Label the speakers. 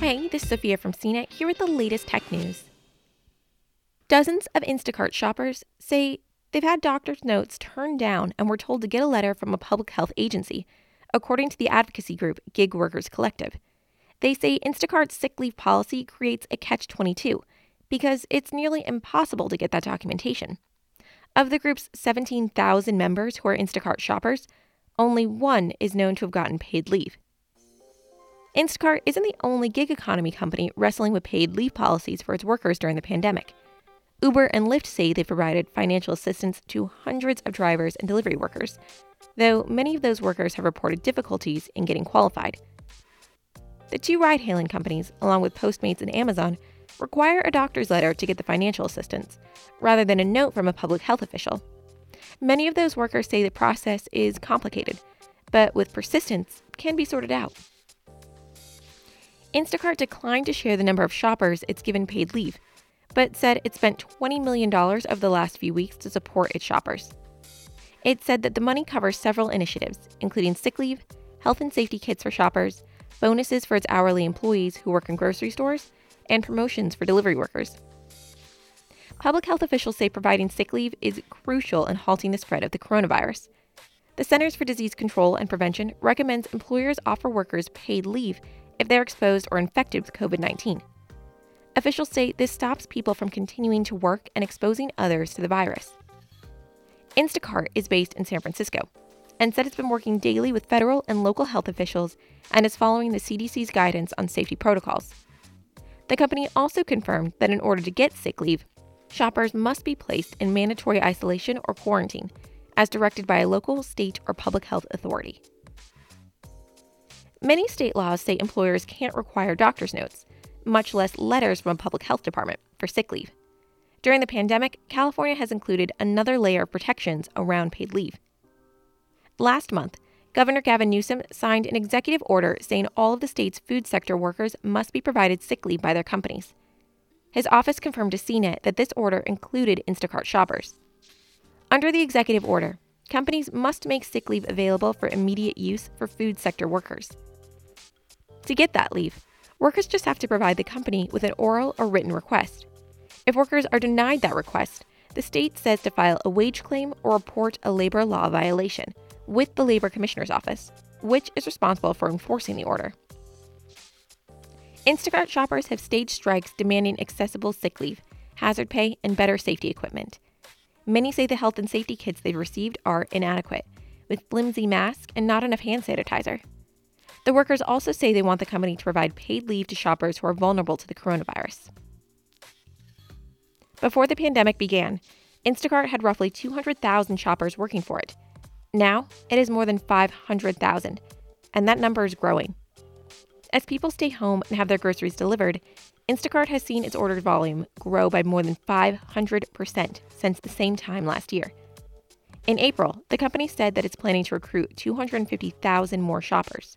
Speaker 1: Hey, this is Sophia from CNET here with the latest tech news. Dozens of Instacart shoppers say they've had doctor's notes turned down and were told to get a letter from a public health agency, according to the advocacy group Gig Workers Collective. They say Instacart's sick leave policy creates a catch 22 because it's nearly impossible to get that documentation. Of the group's 17,000 members who are Instacart shoppers, only one is known to have gotten paid leave. Instacart isn't the only gig economy company wrestling with paid leave policies for its workers during the pandemic. Uber and Lyft say they've provided financial assistance to hundreds of drivers and delivery workers, though many of those workers have reported difficulties in getting qualified. The two ride hailing companies, along with Postmates and Amazon, require a doctor's letter to get the financial assistance, rather than a note from a public health official. Many of those workers say the process is complicated, but with persistence, can be sorted out. Instacart declined to share the number of shoppers it's given paid leave, but said it spent $20 million over the last few weeks to support its shoppers. It said that the money covers several initiatives, including sick leave, health and safety kits for shoppers, bonuses for its hourly employees who work in grocery stores, and promotions for delivery workers. Public health officials say providing sick leave is crucial in halting the spread of the coronavirus. The Centers for Disease Control and Prevention recommends employers offer workers paid leave if they're exposed or infected with COVID 19. Officials say this stops people from continuing to work and exposing others to the virus. Instacart is based in San Francisco and said it's been working daily with federal and local health officials and is following the CDC's guidance on safety protocols. The company also confirmed that in order to get sick leave, shoppers must be placed in mandatory isolation or quarantine, as directed by a local, state, or public health authority. Many state laws say employers can't require doctor's notes, much less letters from a public health department, for sick leave. During the pandemic, California has included another layer of protections around paid leave. Last month, Governor Gavin Newsom signed an executive order saying all of the state's food sector workers must be provided sick leave by their companies. His office confirmed to CNET that this order included Instacart shoppers. Under the executive order, companies must make sick leave available for immediate use for food sector workers. To get that leave, workers just have to provide the company with an oral or written request. If workers are denied that request, the state says to file a wage claim or report a labor law violation with the Labor Commissioner's Office, which is responsible for enforcing the order. Instacart shoppers have staged strikes demanding accessible sick leave, hazard pay, and better safety equipment. Many say the health and safety kits they've received are inadequate, with flimsy masks and not enough hand sanitizer. The workers also say they want the company to provide paid leave to shoppers who are vulnerable to the coronavirus. Before the pandemic began, Instacart had roughly 200,000 shoppers working for it. Now, it is more than 500,000, and that number is growing. As people stay home and have their groceries delivered, Instacart has seen its order volume grow by more than 500% since the same time last year. In April, the company said that it's planning to recruit 250,000 more shoppers.